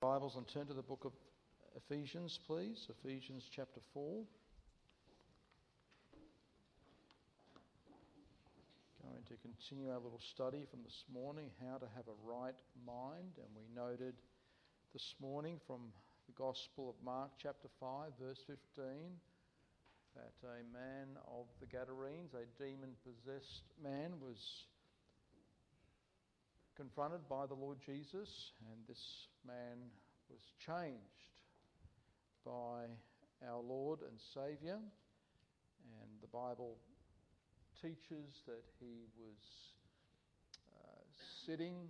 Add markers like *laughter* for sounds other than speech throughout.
Bibles and turn to the book of Ephesians, please. Ephesians chapter 4. Going to continue our little study from this morning, how to have a right mind. And we noted this morning from the Gospel of Mark, chapter 5, verse 15, that a man of the Gadarenes, a demon possessed man, was confronted by the Lord Jesus, and this man was changed by our Lord and Saviour. And the Bible teaches that he was uh, sitting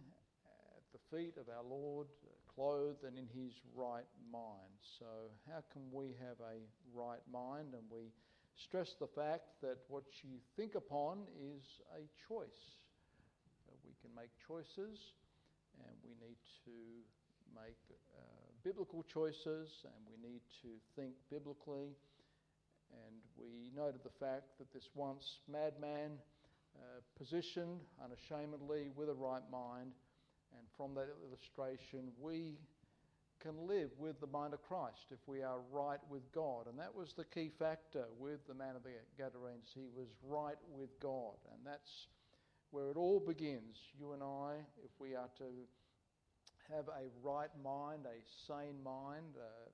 at the feet of our Lord, clothed and in his right mind. So, how can we have a right mind? And we stress the fact that what you think upon is a choice. Can make choices, and we need to make uh, biblical choices, and we need to think biblically. And we noted the fact that this once madman uh, positioned unashamedly with a right mind, and from that illustration, we can live with the mind of Christ if we are right with God. And that was the key factor with the man of the Gadarenes. He was right with God. And that's where it all begins. You and I, if we are to have a right mind, a sane mind, uh,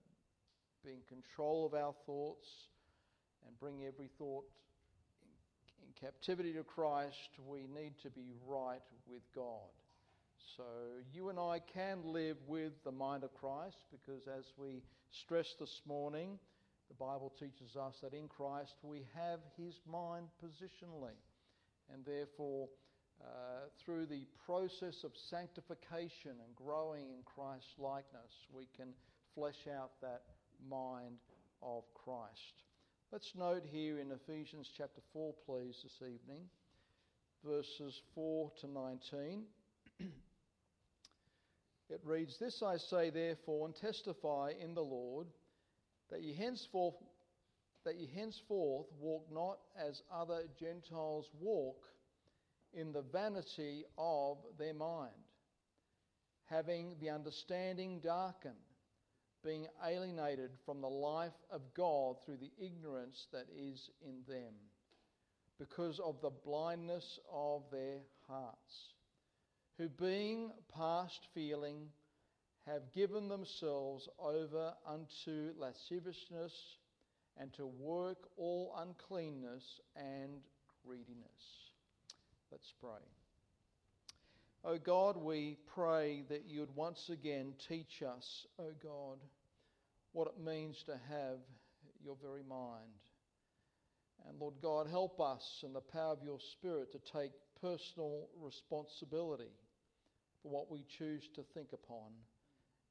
be in control of our thoughts, and bring every thought in, in captivity to Christ, we need to be right with God. So you and I can live with the mind of Christ because, as we stressed this morning, the Bible teaches us that in Christ we have his mind positionally. And therefore, uh, through the process of sanctification and growing in Christ's likeness, we can flesh out that mind of Christ. Let's note here in Ephesians chapter 4, please, this evening, verses 4 to 19. *clears throat* it reads, This I say, therefore, and testify in the Lord, that ye henceforth, that ye henceforth walk not as other Gentiles walk in the vanity of their mind, having the understanding darkened, being alienated from the life of God through the ignorance that is in them, because of the blindness of their hearts, who being past feeling, have given themselves over unto lasciviousness and to work all uncleanness and greediness. Let's pray. O oh God, we pray that you would once again teach us, O oh God, what it means to have your very mind. And Lord God, help us in the power of your Spirit to take personal responsibility for what we choose to think upon.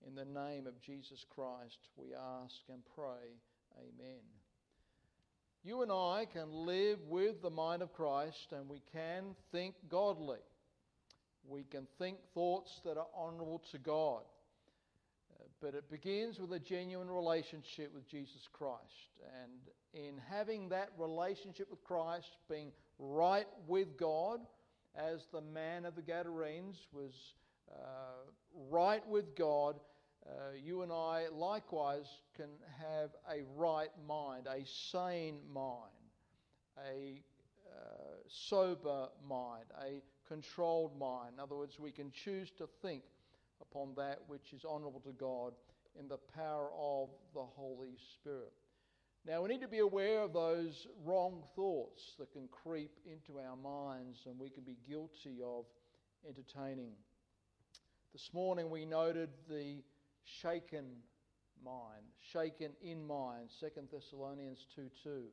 In the name of Jesus Christ, we ask and pray. Amen. You and I can live with the mind of Christ and we can think godly. We can think thoughts that are honourable to God. Uh, but it begins with a genuine relationship with Jesus Christ. And in having that relationship with Christ, being right with God, as the man of the Gadarenes was uh, right with God, uh, you and I likewise can have a right mind, a sane mind, a uh, sober mind, a controlled mind. In other words, we can choose to think upon that which is honourable to God in the power of the Holy Spirit. Now, we need to be aware of those wrong thoughts that can creep into our minds and we can be guilty of entertaining. This morning we noted the shaken mind, shaken in mind, 2 Thessalonians 2 2,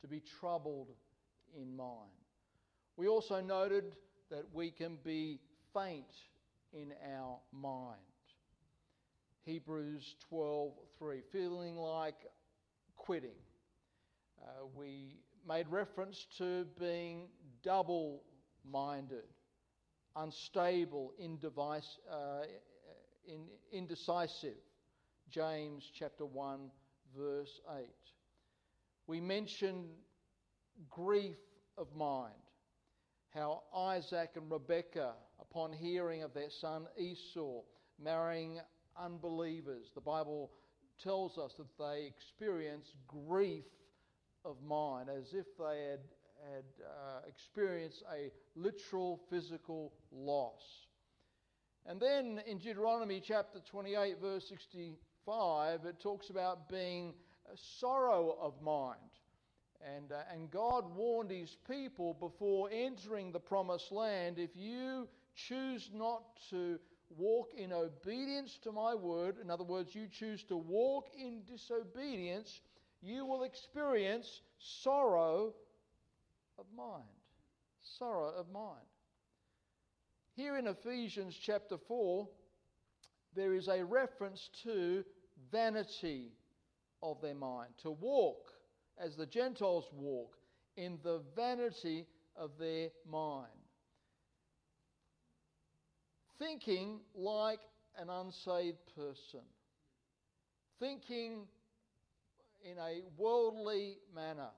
to be troubled in mind. We also noted that we can be faint in our mind. Hebrews 12:3, feeling like quitting. Uh, we made reference to being double minded, unstable, indevice, uh, in, indecisive. James chapter 1, verse 8. We mention grief of mind, how Isaac and Rebekah, upon hearing of their son Esau marrying unbelievers. The Bible tells us that they experienced grief of mind as if they had, had uh, experienced a literal physical loss. And then in Deuteronomy chapter 28, verse 65, it talks about being sorrow of mind. And, uh, and God warned his people before entering the promised land if you choose not to walk in obedience to my word, in other words, you choose to walk in disobedience, you will experience sorrow of mind. Sorrow of mind. Here in Ephesians chapter 4, there is a reference to vanity of their mind, to walk as the Gentiles walk in the vanity of their mind. Thinking like an unsaved person, thinking in a worldly manner,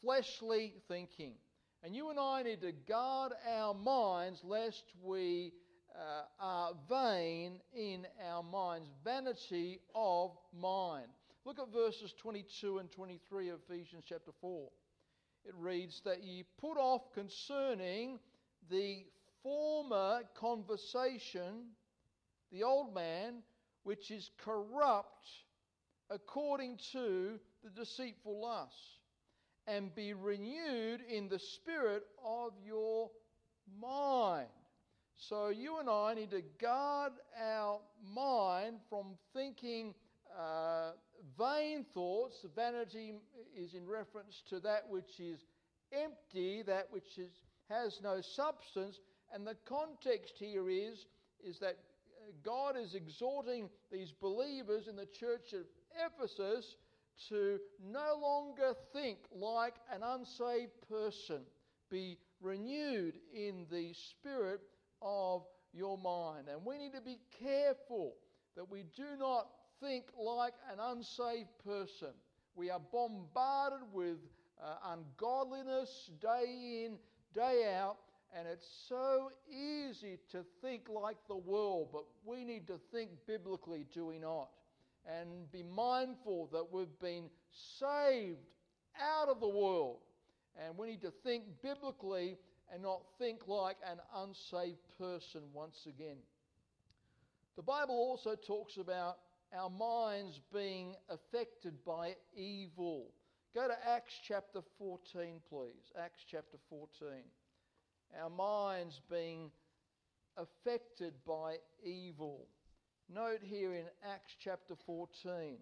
fleshly thinking. And you and I need to guard our minds lest we uh, are vain in our minds, vanity of mind. Look at verses 22 and 23 of Ephesians chapter 4. It reads that ye put off concerning the former conversation, the old man, which is corrupt according to the deceitful lusts, and be renewed in the spirit of your mind. So you and I need to guard our mind from thinking uh, vain thoughts. Vanity is in reference to that which is empty, that which is, has no substance. And the context here is, is that uh, God is exhorting these believers in the church of Ephesus to no longer think like an unsaved person. Be renewed in the spirit of your mind. And we need to be careful that we do not think like an unsaved person. We are bombarded with uh, ungodliness day in, day out, and it's so easy to think like the world, but we need to think biblically, do we not? And be mindful that we've been saved out of the world. And we need to think biblically and not think like an unsaved person once again. The Bible also talks about our minds being affected by evil. Go to Acts chapter 14, please. Acts chapter 14. Our minds being affected by evil. Note here in Acts chapter 14.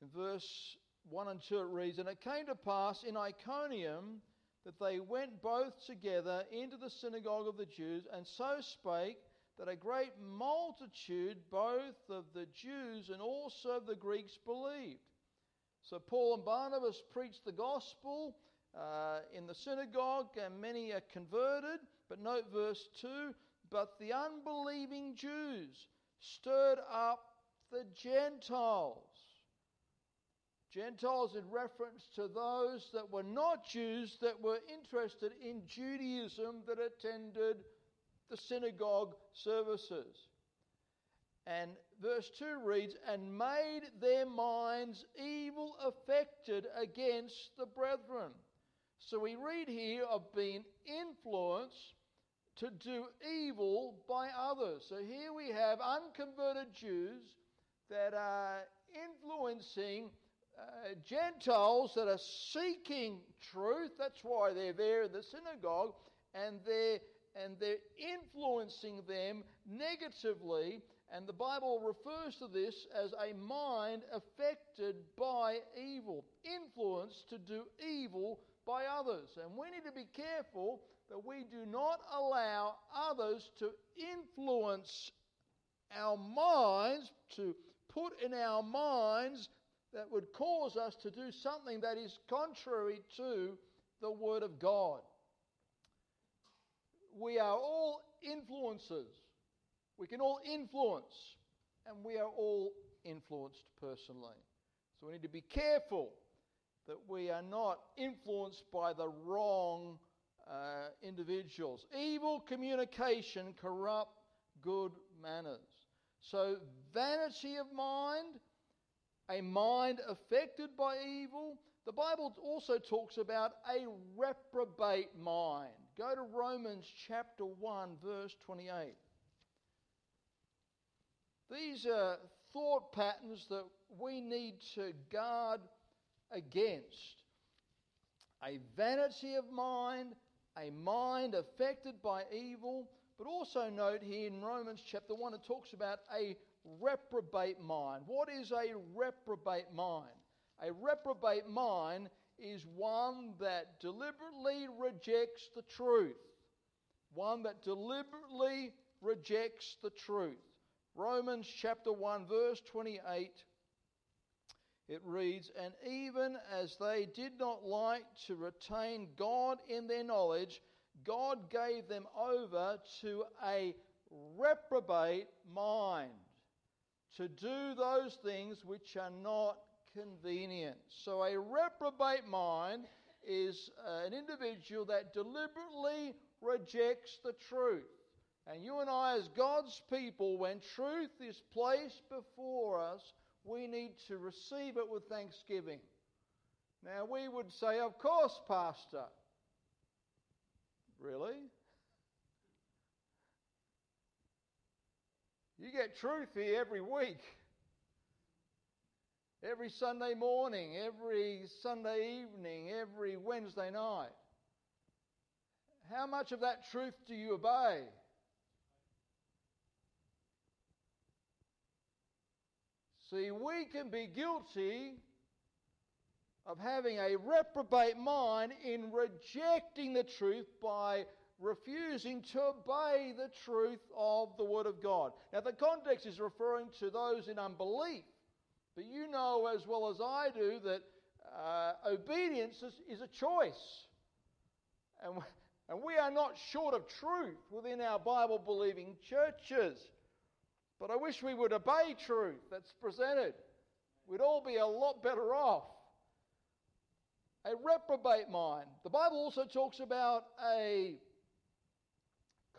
In verse 1 and 2 it reads, And it came to pass in Iconium that they went both together into the synagogue of the Jews, and so spake that a great multitude, both of the Jews and also of the Greeks, believed. So Paul and Barnabas preached the gospel uh, in the synagogue, and many are converted. But note verse 2 But the unbelieving Jews stirred up the Gentiles Gentiles in reference to those that were not Jews that were interested in Judaism that attended the synagogue services. And verse 2 reads, And made their minds evil affected against the brethren. So we read here of being influenced to do evil by others. So here we have unconverted Jews that are influencing uh, Gentiles that are seeking truth. That's why they're there in the synagogue, and they're and they're influencing them negatively. And the Bible refers to this as a mind affected by evil, influenced to do evil by others. And we need to be careful that we do not allow others to influence our minds, to put in our minds that would cause us to do something that is contrary to the Word of God. We are all influencers. We can all influence, and we are all influenced personally. So we need to be careful that we are not influenced by the wrong uh, individuals. Evil communication corrupt good manners. So, vanity of mind, a mind affected by evil. The Bible also talks about a reprobate mind. Go to Romans chapter 1, verse 28. These are thought patterns that we need to guard against. A vanity of mind, a mind affected by evil, but also note here in Romans chapter 1, it talks about a reprobate mind. What is a reprobate mind? A reprobate mind is one that deliberately rejects the truth. One that deliberately rejects the truth. Romans chapter 1, verse 28, it reads, And even as they did not like to retain God in their knowledge, God gave them over to a reprobate mind to do those things which are not convenient. So, a reprobate mind is an individual that deliberately rejects the truth. And you and I, as God's people, when truth is placed before us, we need to receive it with thanksgiving. Now, we would say, Of course, Pastor. Really? You get truth here every week. Every Sunday morning, every Sunday evening, every Wednesday night. How much of that truth do you obey? See, we can be guilty of having a reprobate mind in rejecting the truth by refusing to obey the truth of the Word of God. Now, the context is referring to those in unbelief, but you know as well as I do that uh, obedience is, is, a choice. And, and we are not short of truth within our Bible believing churches. But I wish we would obey truth that's presented. We'd all be a lot better off. A reprobate mind. The Bible also talks about a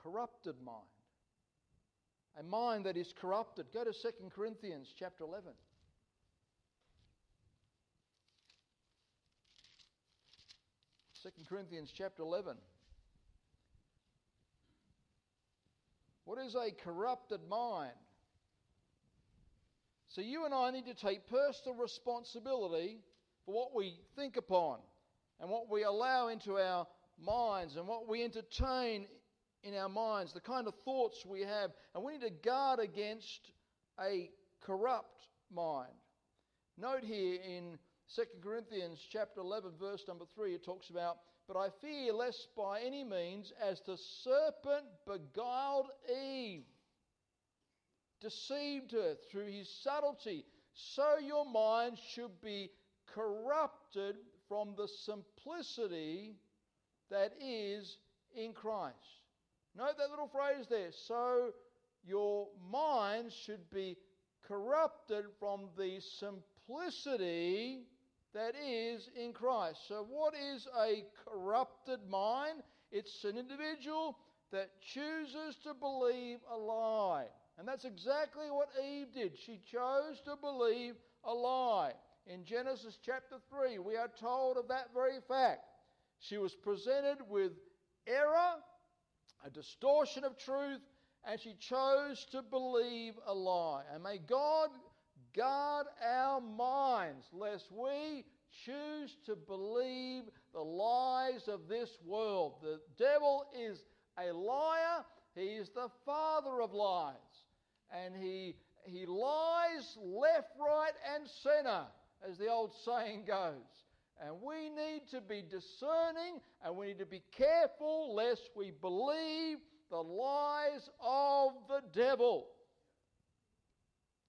corrupted mind. A mind that is corrupted. Go to 2 Corinthians chapter 11. Second Corinthians chapter 11. What is a corrupted mind? So you and I need to take personal responsibility for what we think upon and what we allow into our minds and what we entertain in our minds, the kind of thoughts we have. And we need to guard against a corrupt mind. Note here in 2 Corinthians chapter 11 verse number 3 it talks about but I fear lest by any means as the serpent beguiled Eve deceived her through his subtlety. So your mind should be corrupted from the simplicity that is in Christ. Note that little phrase there. So your mind should be corrupted from the simplicity that is in Christ. So, what is a corrupted mind? It's an individual that chooses to believe a lie. And that's exactly what Eve did. She chose to believe a lie. In Genesis chapter 3, we are told of that very fact. She was presented with error, a distortion of truth, and she chose to believe a lie. And may God guard our minds lest we choose to believe the lies of this world. The devil is a liar, he is the father of lies and he, he lies left, right, and center, as the old saying goes. And we need to be discerning and we need to be careful lest we believe the lies of the devil.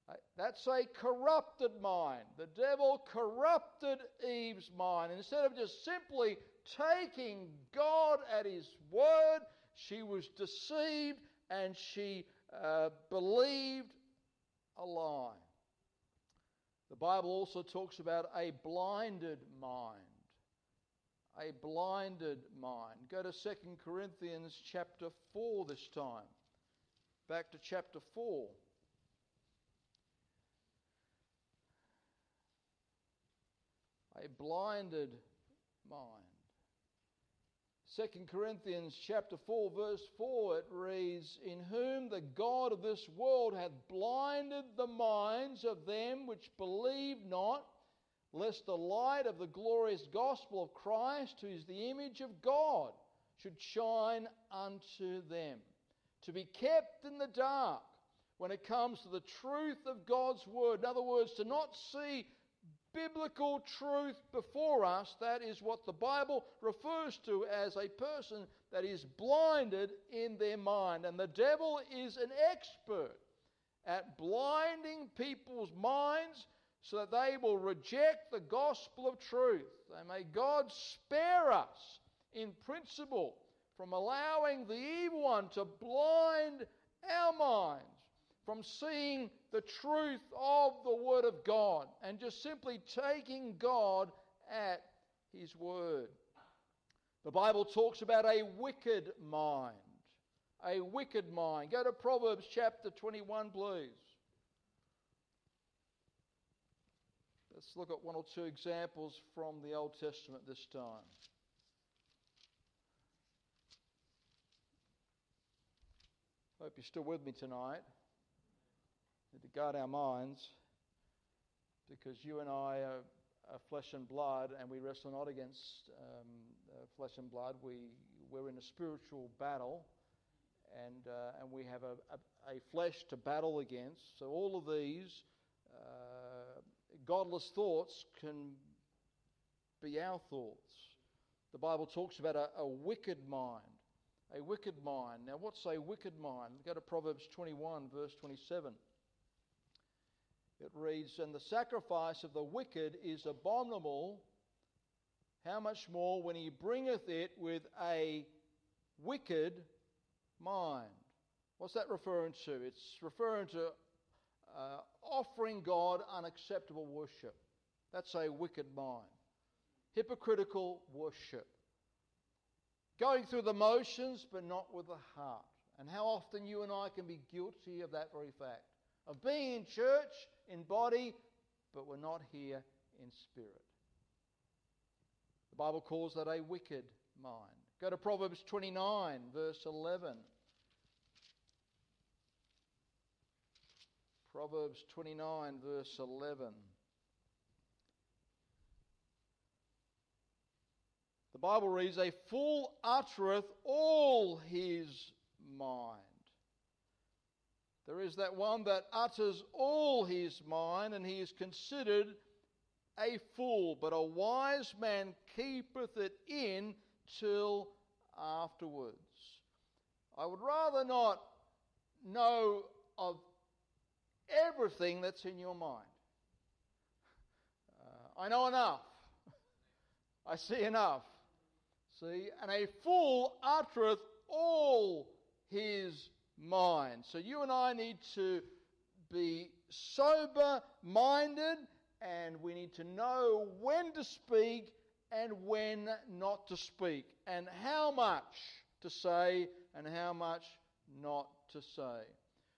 Uh, that's a corrupted mind. The devil corrupted Eve's mind. Instead of just simply taking God at his word, she was deceived and she uh, believed a lie. The Bible also talks about a blinded mind. A blinded mind. Go to 2 Corinthians chapter 4 this time. Back to chapter 4. A blinded mind. 2 Corinthians chapter 4 verse 4 it reads in whom the god of this world hath blinded the minds of them which believe not lest the light of the glorious gospel of Christ who is the image of God should shine unto them to be kept in the dark when it comes to the truth of God's word. In other words to not see biblical truth before us, that is what the Bible refers to as a person that is blinded in their mind. And the devil is an expert at blinding people's minds so that they will reject the gospel of truth. And may God spare us in principle from allowing the evil one to blind our minds from seeing the truth of the Word of God and just simply taking God at His Word. The Bible talks about a wicked mind. A wicked mind. Go to Proverbs chapter 21, please. Let's look at one or two examples from the Old Testament this time. Hope you're still with me tonight to guard our minds because you and I are, are flesh and blood and we wrestle not against um, uh, flesh and blood. We, we're in a spiritual battle and, uh, and we have a, a, a, flesh to battle against. So all of these uh, godless thoughts can be our thoughts. The Bible talks about a, a wicked mind. A wicked mind. Now, what's a wicked mind? Go to Proverbs 21, verse 27 it reads, And the sacrifice of the wicked is abominable. How much more when he bringeth it with a wicked mind? What's that referring to? It's referring to uh, offering God unacceptable worship. That's a wicked mind. Hypocritical worship. Going through the motions, but not with the heart. And how often you and I can be guilty of that very fact of being in church in body, but we're not here in spirit. The Bible calls that a wicked mind. Go to Proverbs 29, verse 11. Proverbs 29, verse 11. The Bible reads, A fool uttereth all his mind. There is that one that utters all his mind, and he is considered a fool. But a wise man keepeth it in till afterwards. I would rather not know of everything that's in your mind. Uh, I know enough. *laughs* I see enough. See? And a fool uttereth all his mind. So you and I need to be sober minded and we need to know when to speak and when not to speak, and how much to say and how much not to say.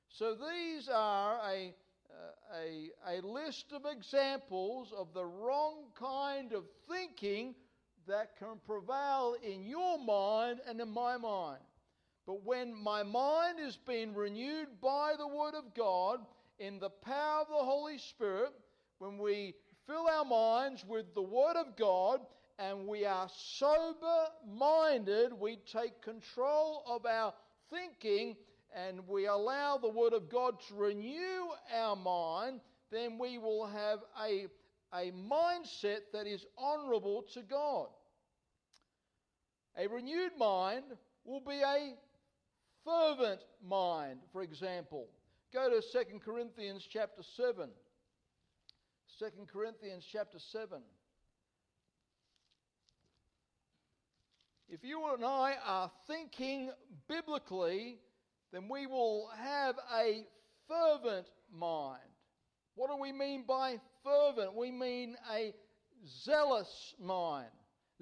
So these are a, uh, a, a list of examples of the wrong kind of thinking that can prevail in your mind and in my mind. But when my mind is being renewed by the Word of God in the power of the Holy Spirit, when we fill our minds with the Word of God and we are sober minded, we take control of our thinking and we allow the Word of God to renew our mind, then we will have a, a mindset that is honorable to God. A renewed mind will be a fervent mind, for example. Go to 2 Corinthians chapter 7. 2 Corinthians chapter 7. If you and I are thinking biblically, then we will have a fervent mind. What do we mean by fervent, we mean a zealous mind.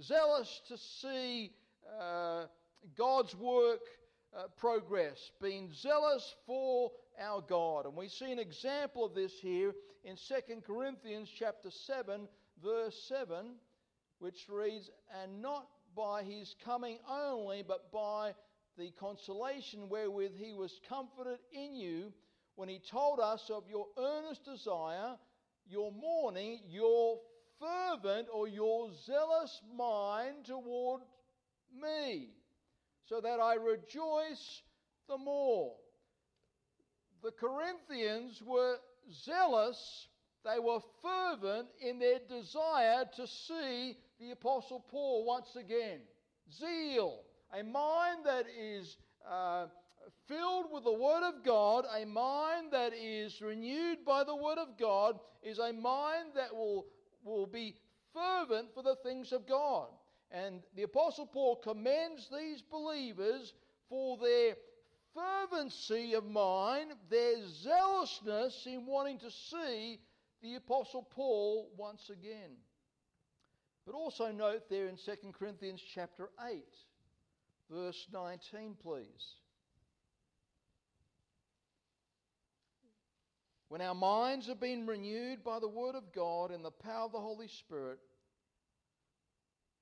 Zealous to see uh, God's work uh, progress, being zealous for our God. And we see an example of this here in 2 Corinthians chapter 7, verse 7, which reads, And not by his coming only, but by the consolation wherewith he was comforted in you when he told us of your earnest desire, your mourning, your fervent or your zealous mind toward me, so that I rejoice the more. The Corinthians were zealous, they were fervent in their desire to see the Apostle Paul once again. Zeal, a mind that is uh, filled with the Word of God, a mind that is renewed by the Word of God, is a mind that will, will be fervent for the things of God. And the Apostle Paul commends these believers for their fervency of mind, their zealousness in wanting to see the Apostle Paul once again. But also note there in 2 Corinthians chapter 8, verse 19, please. When our minds have been renewed by the Word of God and the power of the Holy Spirit,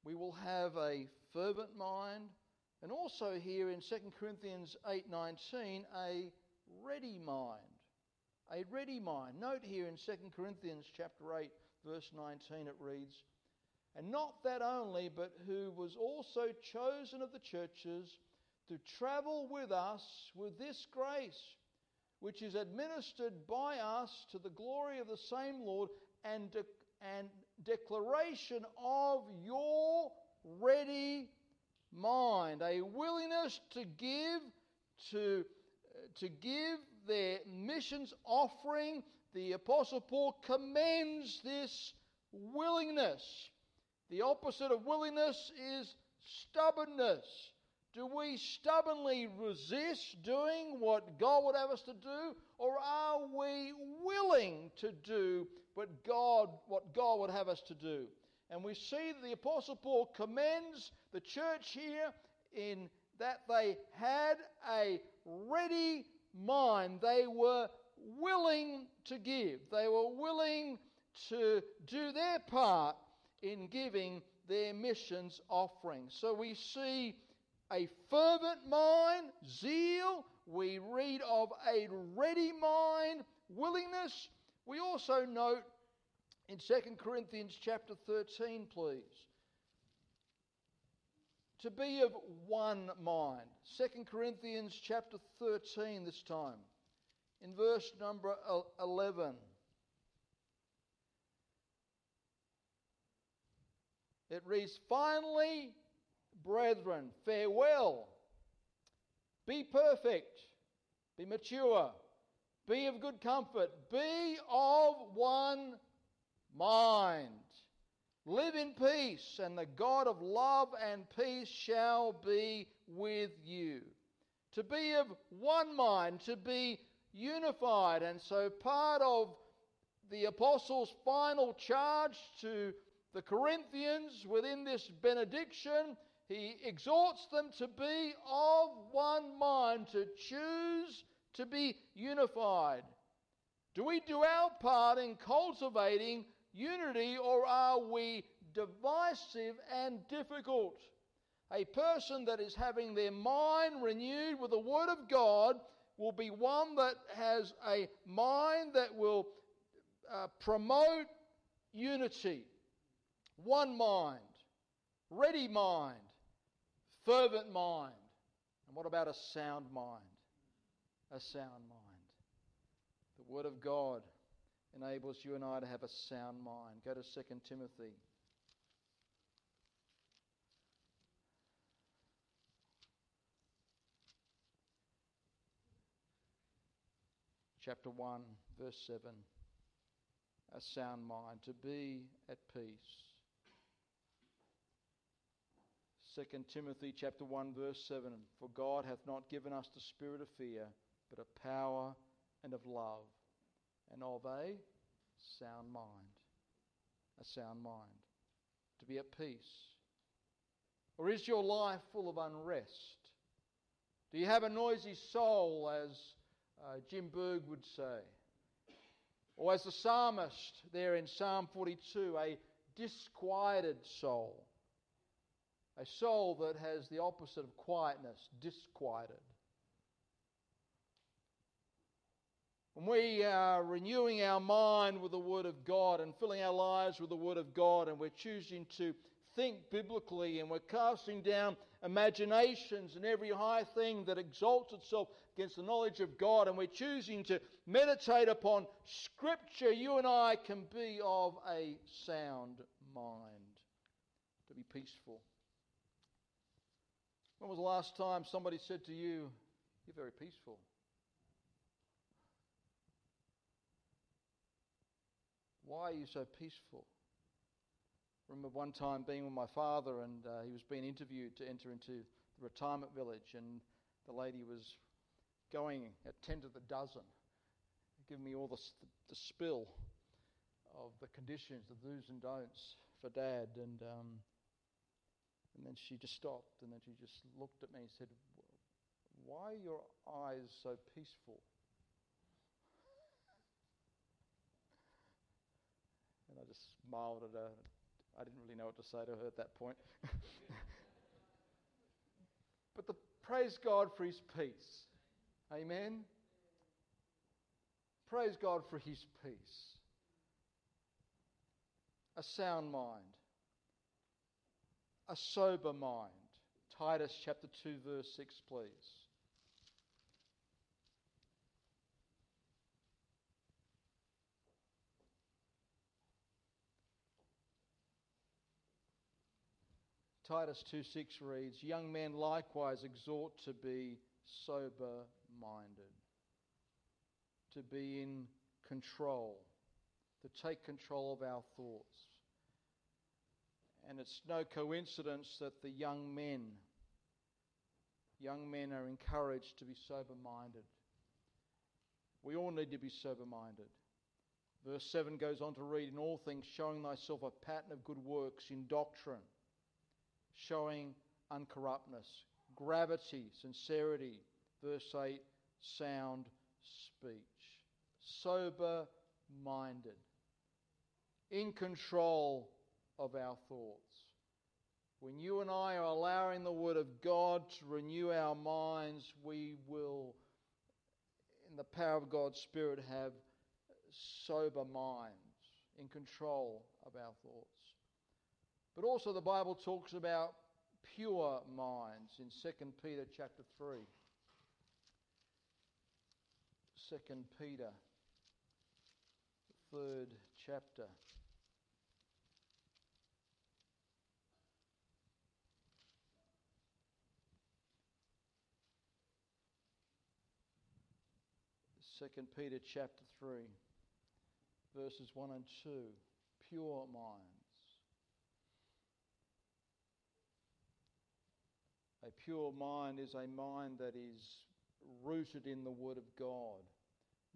we will have a fervent mind, and also here in 2 Corinthians 8:19, a ready mind. A ready mind. Note here in 2 Corinthians chapter 8, verse 19, it reads, And not that only, but who was also chosen of the churches to travel with us with this grace which is administered by us to the glory of the same Lord and, and declaration of your ready mind, a willingness to give to, uh, to give their missions offering. The Apostle Paul commends this willingness. The opposite of willingness is stubbornness. Do we stubbornly resist doing what God would have us to do, or are we willing to do what God, what God would have us to do? And we see that the Apostle Paul commends the church here in that they had a ready mind. They were willing to give. They were willing to do their part in giving their missions offering. So we see a fervent mind, zeal. We read of a ready mind, willingness. We also note in 2 Corinthians chapter 13, please, to be of one mind. 2 Corinthians chapter 13 this time, in verse number 11. It reads, Finally, brethren, farewell. Be perfect, be mature, be of good comfort, be of one mind. Live in peace, and the God of love and peace shall be with you. To be of one mind, to be unified. And so, part of the apostles' final charge to the Corinthians within this benediction he exhorts them to be of one mind, to choose to be unified. Do we do our part in cultivating unity or are we divisive and difficult? A person that is having their mind renewed with the Word of God will be one that has a mind that will uh, promote unity, one mind, ready mind, fervent mind. And what about a sound mind? A sound mind. The Word of God enables you and I to have a sound mind. Go to 2 Timothy. Chapter 1, verse 7. A sound mind, to be at peace 2 Timothy chapter 1 verse 7 For God hath not given us the spirit of fear but of power and of love and of a sound mind a sound mind, to be at peace? Or is your life full of unrest? Do you have a noisy soul, as uh, Jim Berg would say? Or as the psalmist there in Psalm 42, a disquieted soul? A soul that has the opposite of quietness, disquieted. When we are renewing our mind with the Word of God and filling our lives with the Word of God, and we're choosing to think biblically and we're casting down imaginations and every high thing that exalts itself against the knowledge of God, and we're choosing to meditate upon Scripture, you and I can be of a sound mind, to be peaceful. When was the last time somebody said to you, You're very peaceful? Why are you so peaceful? I remember one time being with my father, and uh, he was being interviewed to enter into the retirement village, and the lady was going at 10 to the dozen, giving me all the, the spill of the conditions, the do's and don'ts for dad. And um, and then she just stopped and then she just looked at me and said, Why are your eyes so peaceful? I just smiled at her. I didn't really know what to say to her at that point. *laughs* but the, praise God for his peace. Amen. Praise God for his peace. A sound mind a sober mind. Titus chapter 2, verse 6, please. Titus 2 6 reads, Young men likewise exhort to be sober minded, to be in control, to take control of our thoughts. And it's no coincidence that the young men, young men are encouraged to be sober minded. We all need to be sober minded. Verse 7 goes on to read, In all things, showing thyself a pattern of good works in doctrine, showing uncorruptness, gravity, sincerity. Verse 8, sound speech. Sober minded, in control of our thoughts. When you and I are allowing the Word of God to renew our minds, we will, in the power of God's Spirit, have sober minds in control of our thoughts. But also the Bible talks about pure minds in 2 Peter chapter 3. 2 Peter, third chapter. Second Peter chapter 3, verses 1 and 2. Pure minds. A pure mind is a mind that is rooted in the Word of God.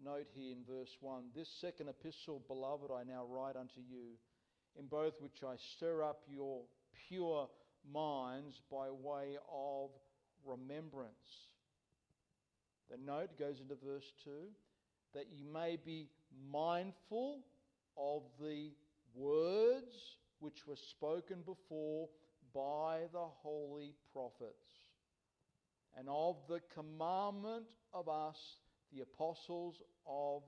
Note here in verse 1 This second epistle, beloved, I now write unto you, in both which I stir up your pure minds by way of remembrance the note goes into verse 2 that you may be mindful of the words which were spoken before by the holy prophets, and of the commandment of us, the apostles of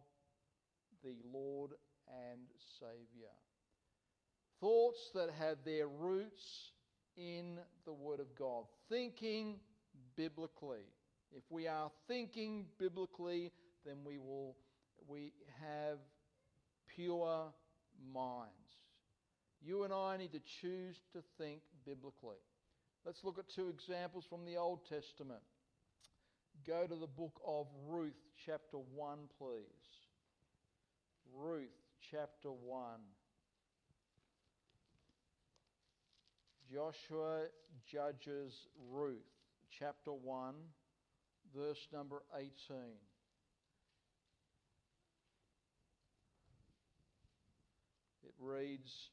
the Lord and Saviour. Thoughts that have their roots in the Word of God, thinking biblically. If we are thinking biblically, then we will we have pure minds. You and I need to choose to think biblically. Let's look at two examples from the Old Testament. Go to the book of Ruth, chapter 1, please. Ruth, chapter 1. Joshua judges Ruth, chapter 1 verse number 18. It reads,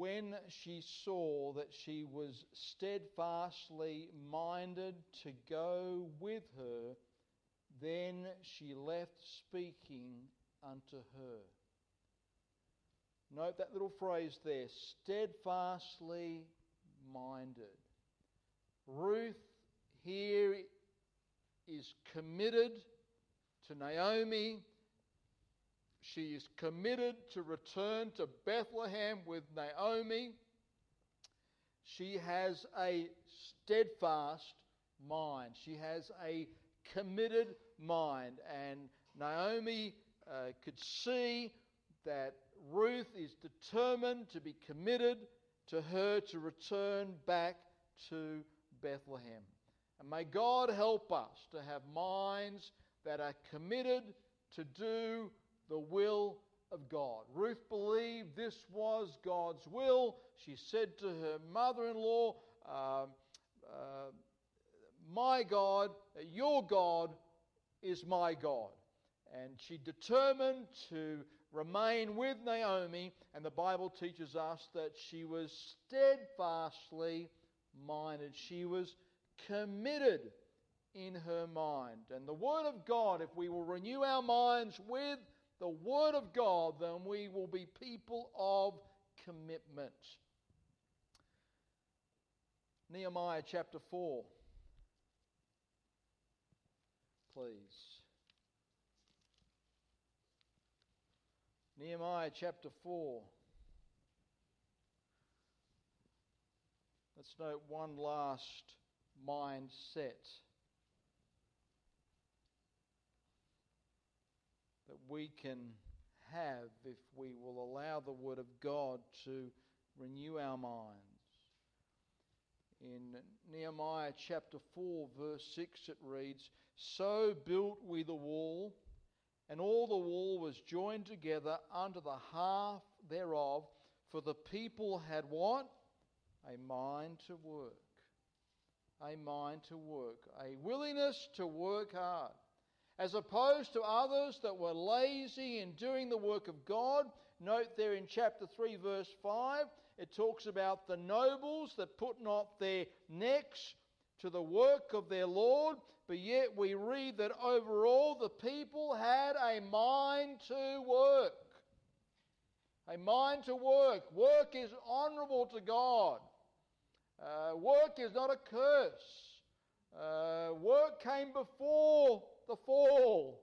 when she saw that she was steadfastly minded to go with her, then she left speaking unto her. Note that little phrase there steadfastly minded. Ruth here is committed to Naomi. She is committed to return to Bethlehem with Naomi. She has a steadfast mind. She has a committed mind. And Naomi uh, could see that Ruth is determined to be committed to her to return back to Bethlehem. And may God help us to have minds that are committed to do the will of God. Ruth believed this was God's will. She said to her mother in law, uh, uh, My God, your God is my God. And she determined to remain with Naomi, and the Bible teaches us that she was steadfastly minded. She was committed in her mind. And the Word of God, if we will renew our minds with the Word of God, then we will be people of commitment. Nehemiah chapter 4, please. Nehemiah chapter 4. Let's note one last mindset we can have if we will allow the Word of God to renew our minds. In Nehemiah chapter 4, verse 6, it reads So built we the wall and all the wall was joined together unto the half thereof, for the people had what? A mind to work. A mind to work. A willingness to work hard. As opposed to others that were lazy in doing the work of God. Note there in chapter 3, verse 5, it talks about the nobles that put not their necks to the work of their Lord, but yet we read that overall the people had a mind to work. A mind to work. Work is honorable to God. Uh, work is not a curse. Uh, work came before the fall.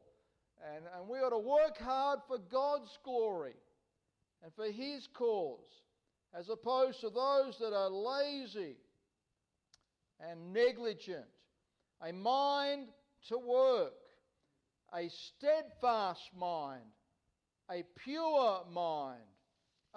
And, and we ought to work hard for God's glory and for His cause, as opposed to those that are lazy and negligent a mind to work, a steadfast mind, a pure mind,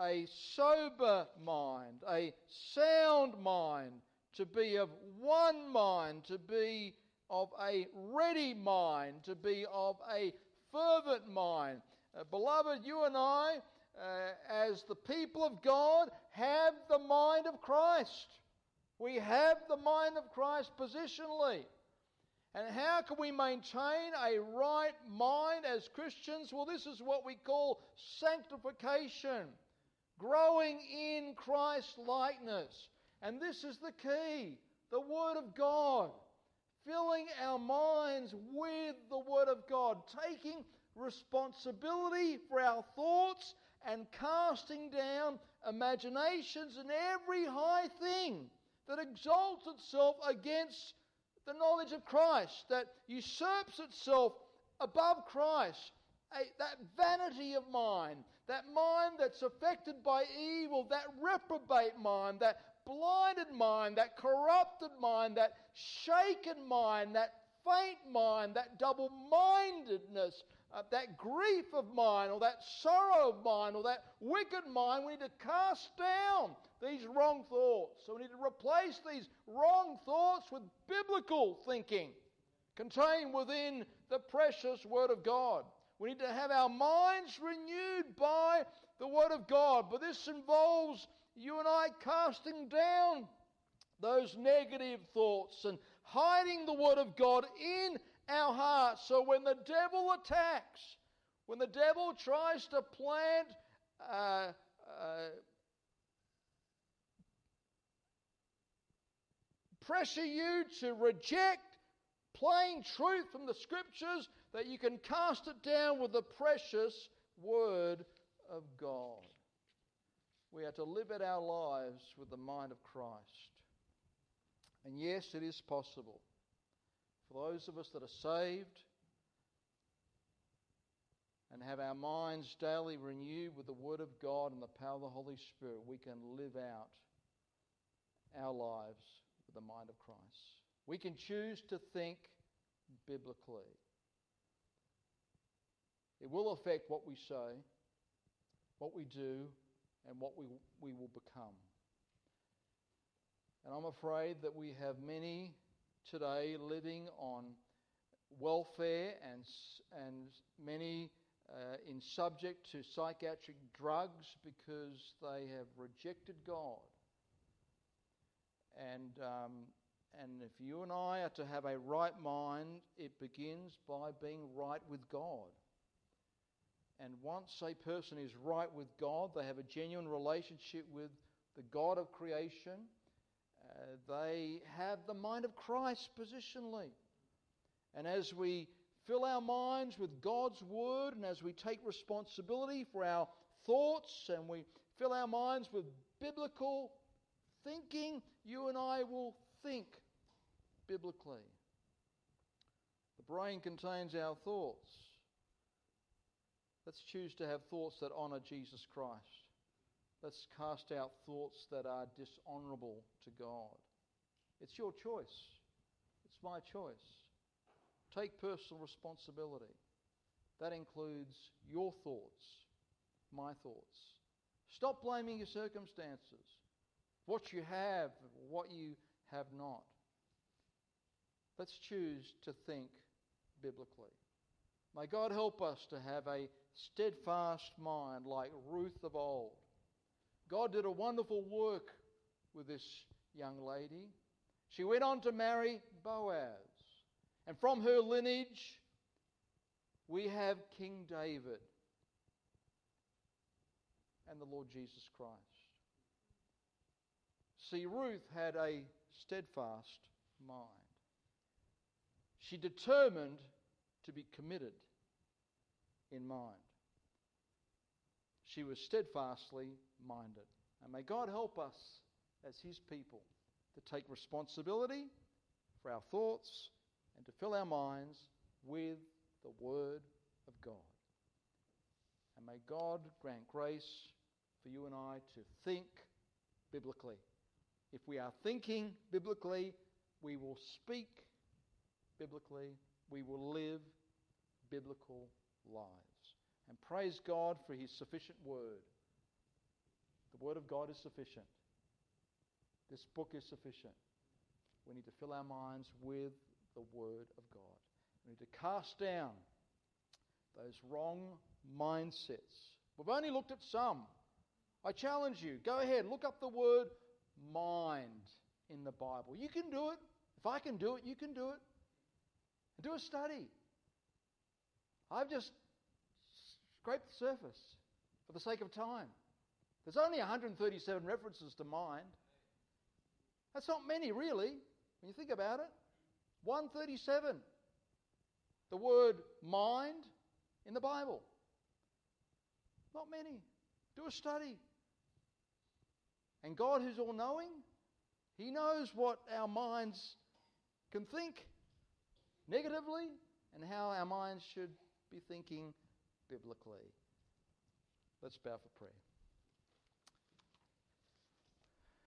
a sober mind, a sound mind, to be of one mind, to be of a ready mind, to be of a fervent mind. Uh, beloved, you and I, uh, as the people of God, have the mind of Christ. We have the mind of Christ positionally. And how can we maintain a right mind as Christians? Well, this is what we call sanctification, growing in Christ likeness. And this is the key the Word of God, filling our minds with the Word of God, taking responsibility for our thoughts and casting down imaginations and every high thing that exalts itself against the knowledge of Christ, that usurps itself above Christ. A, that vanity of mind, that mind that's affected by evil, that reprobate mind, that blinded mind, that corrupted mind, that shaken mind, that faint mind, that double mindedness, uh, that grief of mind, or that sorrow of mind, or that wicked mind, we need to cast down these wrong thoughts. So we need to replace these wrong thoughts with biblical thinking contained within the precious Word of God. We need to have our minds renewed by the Word of God. But this involves you and I casting down those negative thoughts and hiding the Word of God in our hearts. So when the devil attacks, when the devil tries to plant uh, uh, pressure you to reject plain truth from the scriptures, that you can cast it down with the precious Word of God. We are to live out our lives with the mind of Christ. And yes, it is possible. For those of us that are saved and have our minds daily renewed with the Word of God and the power of the Holy Spirit, we can live out our lives with the mind of Christ. We can choose to think biblically. It will affect what we say, what we do, and what we, we will become. And I'm afraid that we have many today living on welfare and, and many uh, in subject to psychiatric drugs because they have rejected God. And, um, and if you and I are to have a right mind, it begins by being right with God. And once a person is right with God, they have a genuine relationship with the God of creation, uh, they have the mind of Christ positionally. And as we fill our minds with God's word and as we take responsibility for our thoughts and we fill our minds with biblical thinking, you and I will think biblically. The brain contains our thoughts. Let's choose to have thoughts that honour Jesus Christ. Let's cast out thoughts that are dishonourable to God. It's your choice. It's my choice. Take personal responsibility. That includes your thoughts, my thoughts. Stop blaming your circumstances, what you have, what you have not. Let's choose to think biblically. May God help us to have a steadfast mind like Ruth of old. God did a wonderful work with this young lady. She went on to marry Boaz. And from her lineage, we have King David and the Lord Jesus Christ. See, Ruth had a steadfast mind. She determined to be committed in mind. She was steadfastly minded. And may God help us as His people to take responsibility for our thoughts and to fill our minds with the Word of God. And may God grant grace for you and I to think biblically. If we are thinking biblically, we will speak biblically, we will live biblical lives. And praise God for His sufficient Word. The Word of God is sufficient. This book is sufficient. We need to fill our minds with the Word of God. We need to cast down those wrong mindsets. We've only looked at some. I challenge you go ahead, look up the word mind in the Bible. You can do it. If I can do it, you can do it. And do a study. I've just scraped the surface for the sake of time. There's only 137 references to mind. That's not many, really, when you think about it. 137. The word mind in the Bible. Not many. Do a study. And God, who's all knowing, He knows what our minds can think negatively and how our minds should be thinking biblically. Let's bow for prayer.